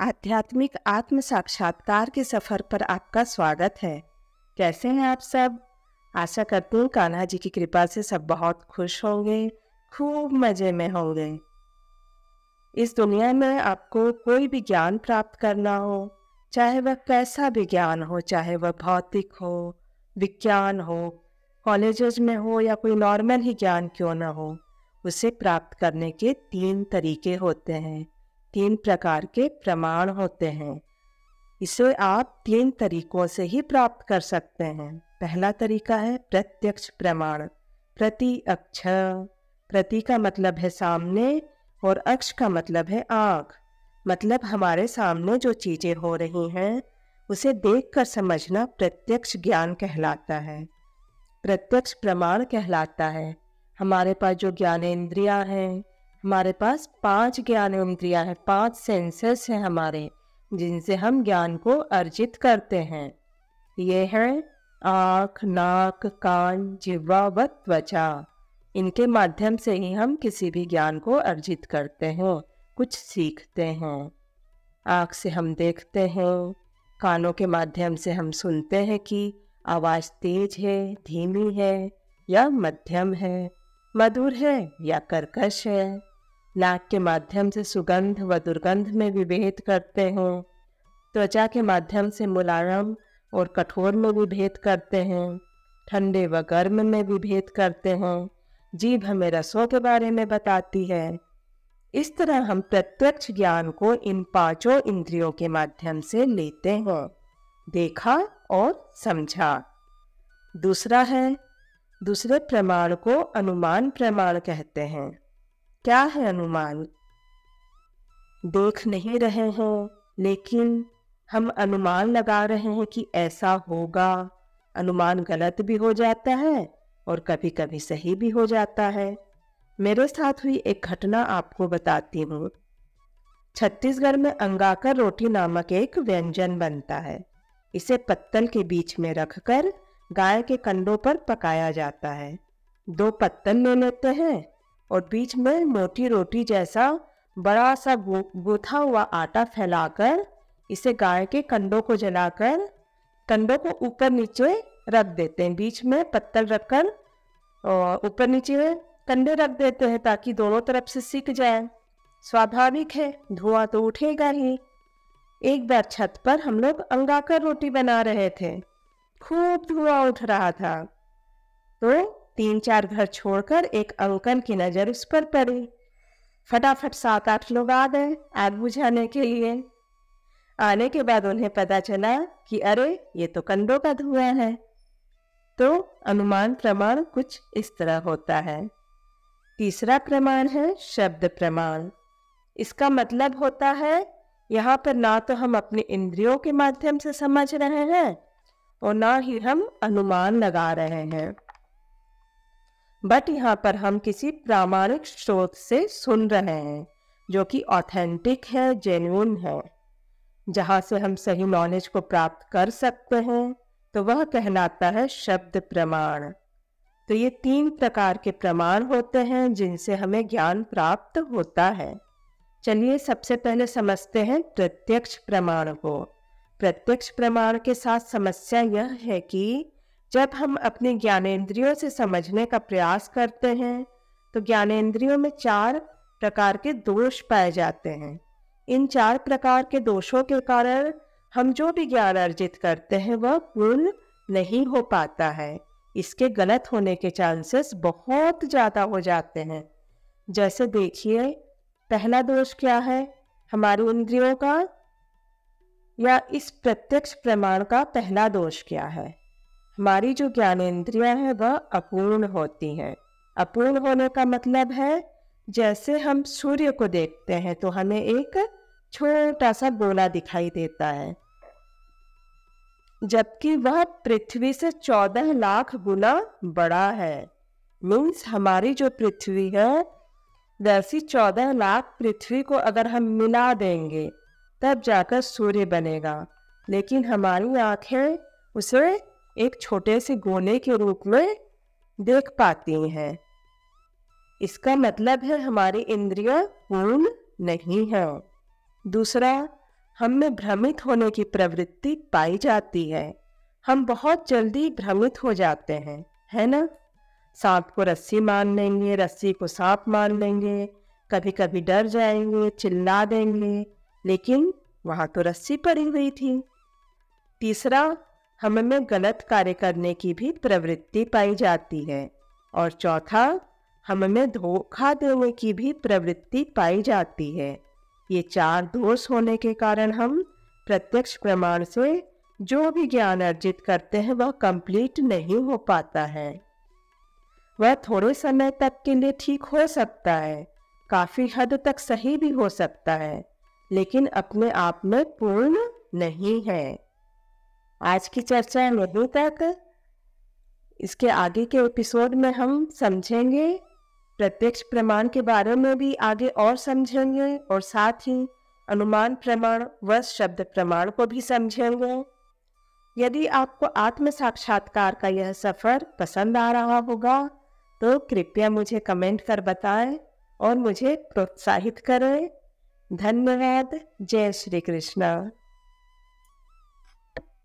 आध्यात्मिक आत्म साक्षात्कार के सफ़र पर आपका स्वागत है। कैसे हैं आप सब? आशा करते हूँ कान्हा जी की कृपा से सब बहुत खुश होंगे, खूब मज़े में होंगे। इस दुनिया में आपको कोई भी ज्ञान प्राप्त करना हो, चाहे वह कैसा भी ज्ञान हो, चाहे वह भौतिक हो, विज्ञान हो, कॉलेजेस में हो या कोई नॉर्मल ही ज्ञान क्यों ना हो, उसे प्राप्त करने के तीन तरीके होते हैं। तीन प्रकार के प्रमाण होते हैं। इसे आप तीन तरीकों से ही प्राप्त कर सकते हैं। पहला तरीका है प्रत्यक्ष प्रमाण। प्रति अक्षर प्रति का मतलब है सामने और अक्ष का मतलब है आँख। मतलब हमारे सामने जो चीज़ें हो रही हैं, उसे देखकर समझना प्रत्यक्ष ज्ञान कहलाता है। प्रत्यक्ष प्रमाण कहलाता है। हमारे पास जो ज्ञानेन्द्रियाँ हैं हमारे पास पाँच ज्ञान इंद्रियाँ हैं, पाँच सेंसेस हैं हमारे, जिनसे हम ज्ञान को अर्जित करते हैं। ये हैं आँख, नाक, कान, जिह्वा व त्वचा। इनके माध्यम से ही हम किसी भी ज्ञान को अर्जित करते हैं, कुछ सीखते हैं। आँख से हम देखते हैं, कानों के माध्यम से हम सुनते हैं कि आवाज़ तेज है, धीमी है या मध्यम है। मधुर है या कर्कश है? नाक के माध्यम से सुगंध व दुर्गंध में विभेद करते हैं। त्वचा के माध्यम से मुलायम और कठोर में विभेद करते हैं। ठंडे व गर्म में विभेद करते हैं। जीभ हमें रसों के बारे में बताती है। इस तरह हम प्रत्यक्ष ज्ञान को इन पाँचों इंद्रियों के माध्यम से लेते हैं। देखा और समझा। दूसरा है दूसरे प्रमाण को अनुमान प्रमाण कहते हैं। क्या है अनुमान? देख नहीं रहे हैं, लेकिन हम अनुमान लगा रहे हैं कि ऐसा होगा। अनुमान गलत भी हो जाता है और कभी कभी सही भी हो जाता है। मेरे साथ हुई एक घटना आपको बताती हूँ। छत्तीसगढ़ में अंगाकर रोटी नामक एक व्यंजन बनता है। इसे पत्तल के बीच में रखकर गाय के कंडों पर पकाया जाता है। दो पत्तन ले लेते हैं और बीच में मोटी रोटी जैसा बड़ा सा गूथा हुआ आटा फैलाकर इसे गाय के कंडों को जलाकर कंडों को ऊपर नीचे रख देते हैं। बीच में पत्तल रखकर ऊपर नीचे कंडे रख देते हैं ताकि दोनों तरफ़ से सीख जाए। स्वाभाविक है, धुआँ तो उठेगा ही। एक बार छत पर हम लोग अंगाकर रोटी बना रहे थे। खूब धुआँ उठ रहा था। तो तीन चार घर छोड़कर एक अंकल की नज़र उस पर पड़ी। फटाफट सात आठ लोग आ गए आग बुझाने के लिए। आने के बाद उन्हें पता चला कि अरे, ये तो कंडों का धुआँ है। तो अनुमान प्रमाण कुछ इस तरह होता है। तीसरा प्रमाण है शब्द प्रमाण। इसका मतलब होता है, यहाँ पर ना तो हम अपने इंद्रियों के माध्यम से समझ रहे हैं और ना ही हम अनुमान लगा रहे हैं। बट यहाँ पर हम किसी प्रामाणिक स्रोत से सुन रहे हैं, जो कि ऑथेंटिक है जेन्यून है। जहाँ से हम सही नॉलेज को प्राप्त कर सकते हैं तो वह कहलाता है शब्द प्रमाण। तो ये तीन प्रकार के प्रमाण होते हैं, जिनसे हमें ज्ञान प्राप्त होता है। चलिए सबसे पहले समझते हैं प्रत्यक्ष प्रमाण को। प्रत्यक्ष प्रमाण के साथ समस्या यह है कि जब हम अपने ज्ञानेन्द्रियों से समझने का प्रयास करते हैं तो ज्ञानेन्द्रियों में चार प्रकार के दोष पाए जाते हैं। इन चार प्रकार के दोषों के कारण हम जो भी ज्ञान अर्जित करते हैं, वह पूर्ण नहीं हो पाता है। इसके गलत होने के चांसेस बहुत ज़्यादा हो जाते हैं। जैसे देखिए, पहला दोष क्या है? हमारी इंद्रियों का या इस प्रत्यक्ष प्रमाण का पहला दोष क्या है? हमारी जो ज्ञानेन्द्रियाँ हैं, वह अपूर्ण होती हैं। अपूर्ण होने का मतलब है, जैसे हम सूर्य को देखते हैं तो हमें एक छोटा सा गोला दिखाई देता है। जबकि वह पृथ्वी से चौदह लाख गुना बड़ा है। मीन्स हमारी जो पृथ्वी है, वैसी चौदह लाख पृथ्वी को अगर हम मिला देंगे तब जाकर सूर्य बनेगा। लेकिन हमारी आँखें उसे एक छोटे से गोने के रूप में देख पाती हैं। इसका मतलब है हमारी इंद्रियाँ पूर्ण नहीं है। दूसरा, हम भ्रमित होने की प्रवृत्ति पाई जाती है। हम बहुत जल्दी भ्रमित हो जाते हैं, है ना? सांप को रस्सी मान लेंगे, रस्सी को सांप मान लेंगे कभी कभी डर जाएँगे, चिल्ला देंगे लेकिन वहाँ तो रस्सी पड़ी हुई थी। तीसरा, हम में गलत कार्य करने की भी प्रवृत्ति पाई जाती है। और चौथा, हम में धोखा देने की भी प्रवृत्ति पाई जाती है। ये चार दोष होने के कारण हम प्रत्यक्ष प्रमाण से जो भी ज्ञान अर्जित करते हैं, वह कंप्लीट नहीं हो पाता है। वह थोड़े समय तक के लिए ठीक हो सकता है। काफ़ी हद तक सही भी हो सकता है। लेकिन अपने आप में पूर्ण नहीं है। आज की चर्चा यहीं तक। इसके आगे के एपिसोड में हम समझेंगे, प्रत्यक्ष प्रमाण के बारे में भी आगे और समझेंगे और साथ ही अनुमान प्रमाण व शब्द प्रमाण को भी समझेंगे। यदि आपको आत्म साक्षात्कार का यह सफ़र पसंद आ रहा होगा तो कृपया मुझे कमेंट कर बताएँ और मुझे प्रोत्साहित करें। धन्यवाद जय श्री कृष्ण।